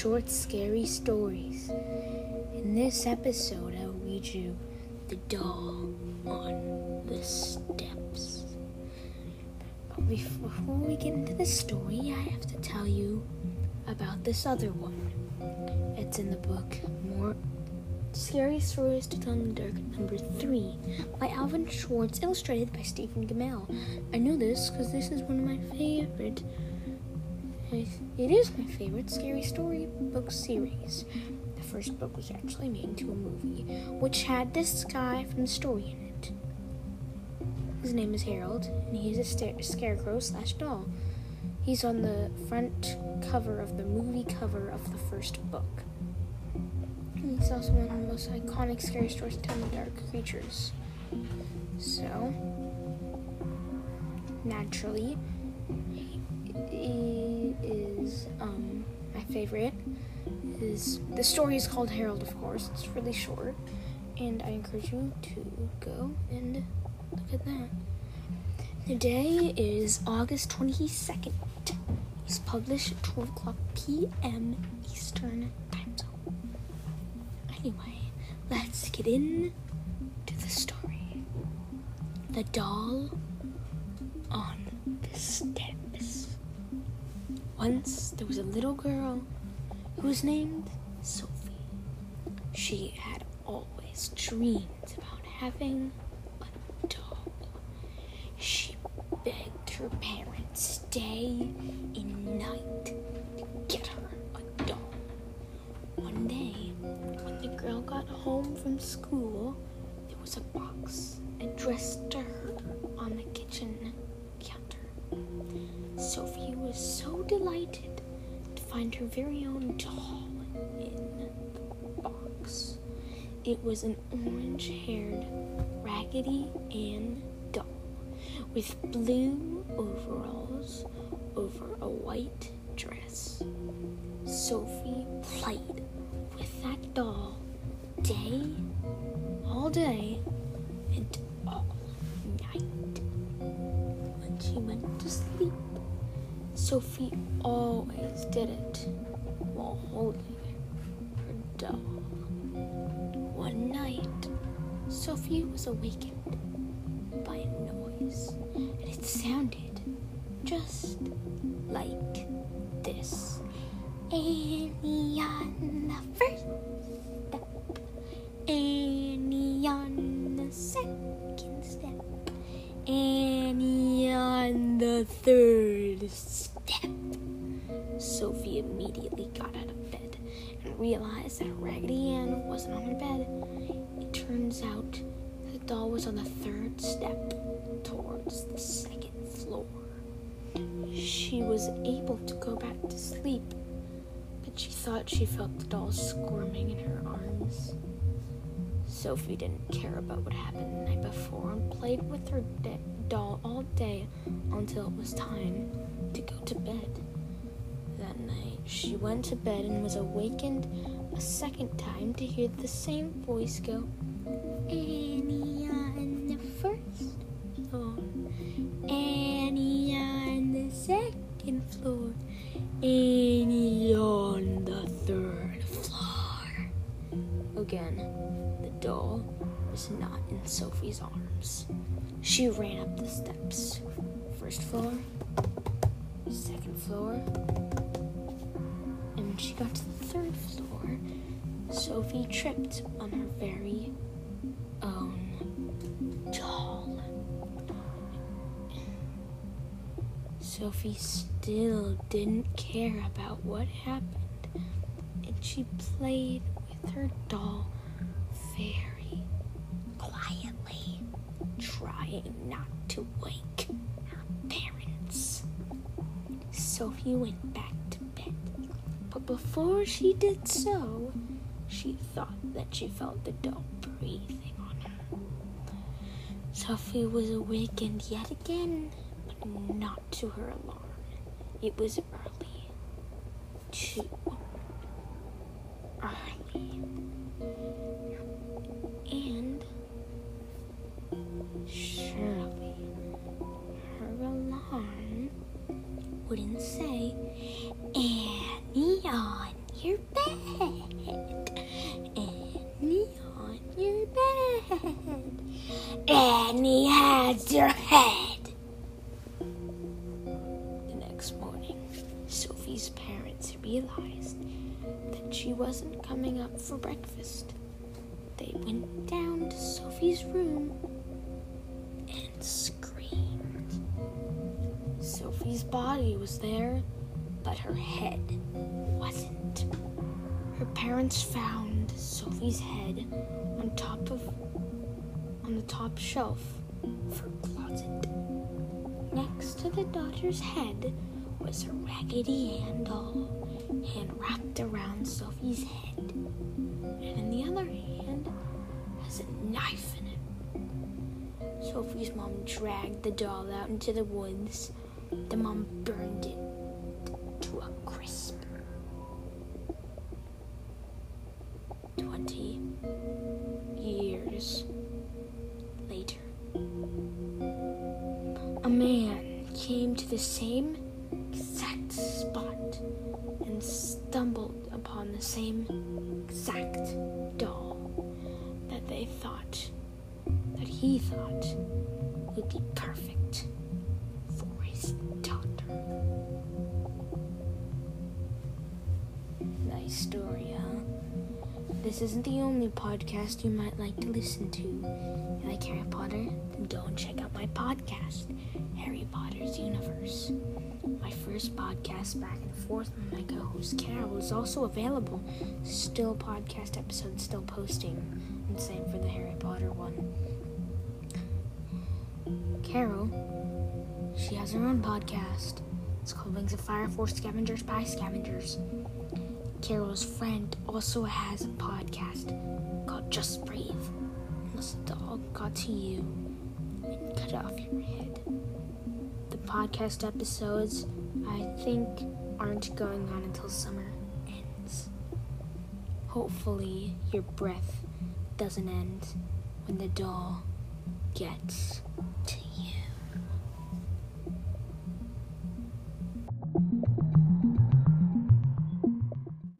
short, scary stories. In this episode, I'll read you The Doll on the Steps. But before we get into the story, I have to tell you about this other one. It's in the book More Scary Stories to Tell in the Dark, number three, by Alvin Schwartz, illustrated by Stephen Gammell. I know this because this is one of my favorite it is my favorite scary story book series. The first book was actually made into a movie, which had this guy from the story in it. His name is Harold, and he is a scarecrow slash doll. He's on the front cover of the movie cover of the first book. he's also one of the most iconic scary stories to tell the dark creatures. So, naturally, he is um, my favorite. Is the story is called Harold, of course. It's really short, and I encourage you to go and look at that. Today is August twenty second. It's published at twelve o'clock p.m. Eastern time zone. Anyway, let's get in to the story. The doll on the step. Once there was a little girl who was named Sophie. She had always dreamed about having a doll. She begged her parents day and night to get her a doll. One day, when the girl got home from school, there was a box addressed to her on the kitchen Sophie was so delighted to find her very own doll in the box. It was an orange haired Raggedy Ann doll with blue overalls over a white dress. Sophie played with that doll day, all day, and all night. When she went to sleep, Sophie always did it while holding her doll. One night, Sophie was awakened by a noise, and it sounded just like this. Annie on the first step, Annie on the second step, Annie on the third. Sophie immediately got out of bed and realized that Raggedy Ann wasn't on her bed. It turns out the doll was on the third step towards the second floor. She was able to go back to sleep, but she thought she felt the doll squirming in her arms. Sophie didn't care about what happened the night before and played with her de- doll all day until it was time to go to bed. She went to bed and was awakened a second time to hear the same voice go, Annie on the first floor, Annie on the second floor, Annie on the third floor. Again, the doll was not in Sophie's arms. She ran up the steps. First floor, second floor. She got to the third floor, Sophie tripped on her very own doll. Sophie still didn't care about what happened, and she played with her doll very quietly, trying not to wake her parents. Sophie went back before she did so, she thought that she felt the dog breathing on her. Sophie was awakened yet again, but not to her alarm. It was early. Too early. And surely her alarm wouldn't say, The next morning, Sophie's parents realized that she wasn't coming up for breakfast. They went down to Sophie's room and screamed. Sophie's body was there, but her head wasn't. Her parents found Sophie's head on top of on the top shelf of closet. Next to the daughter's head was a Raggedy Ann doll, hand wrapped around Sophie's head, and in the other hand has a knife in it. Sophie's mom dragged the doll out into the woods. The mom burned it to a crisp. The same exact spot and stumbled upon the same exact doll that they thought, that he thought would be perfect for his daughter. Nice story, huh? This isn't the only podcast you might like to listen to. If you like Harry Potter? Then go and check out my podcast, Harry Potter's Universe. My first podcast back and forth with my co-host Carol is also available. Still podcast episodes still posting. And same for the Harry Potter one. Carol, she has her own podcast. It's called Wings of Fire for Scavengers by Scavengers. Carol's friend also has a podcast called Just Breathe. Unless the dog got to you and cut off your head. The podcast episodes, I think, aren't going on until summer ends. Hopefully, your breath doesn't end when the doll gets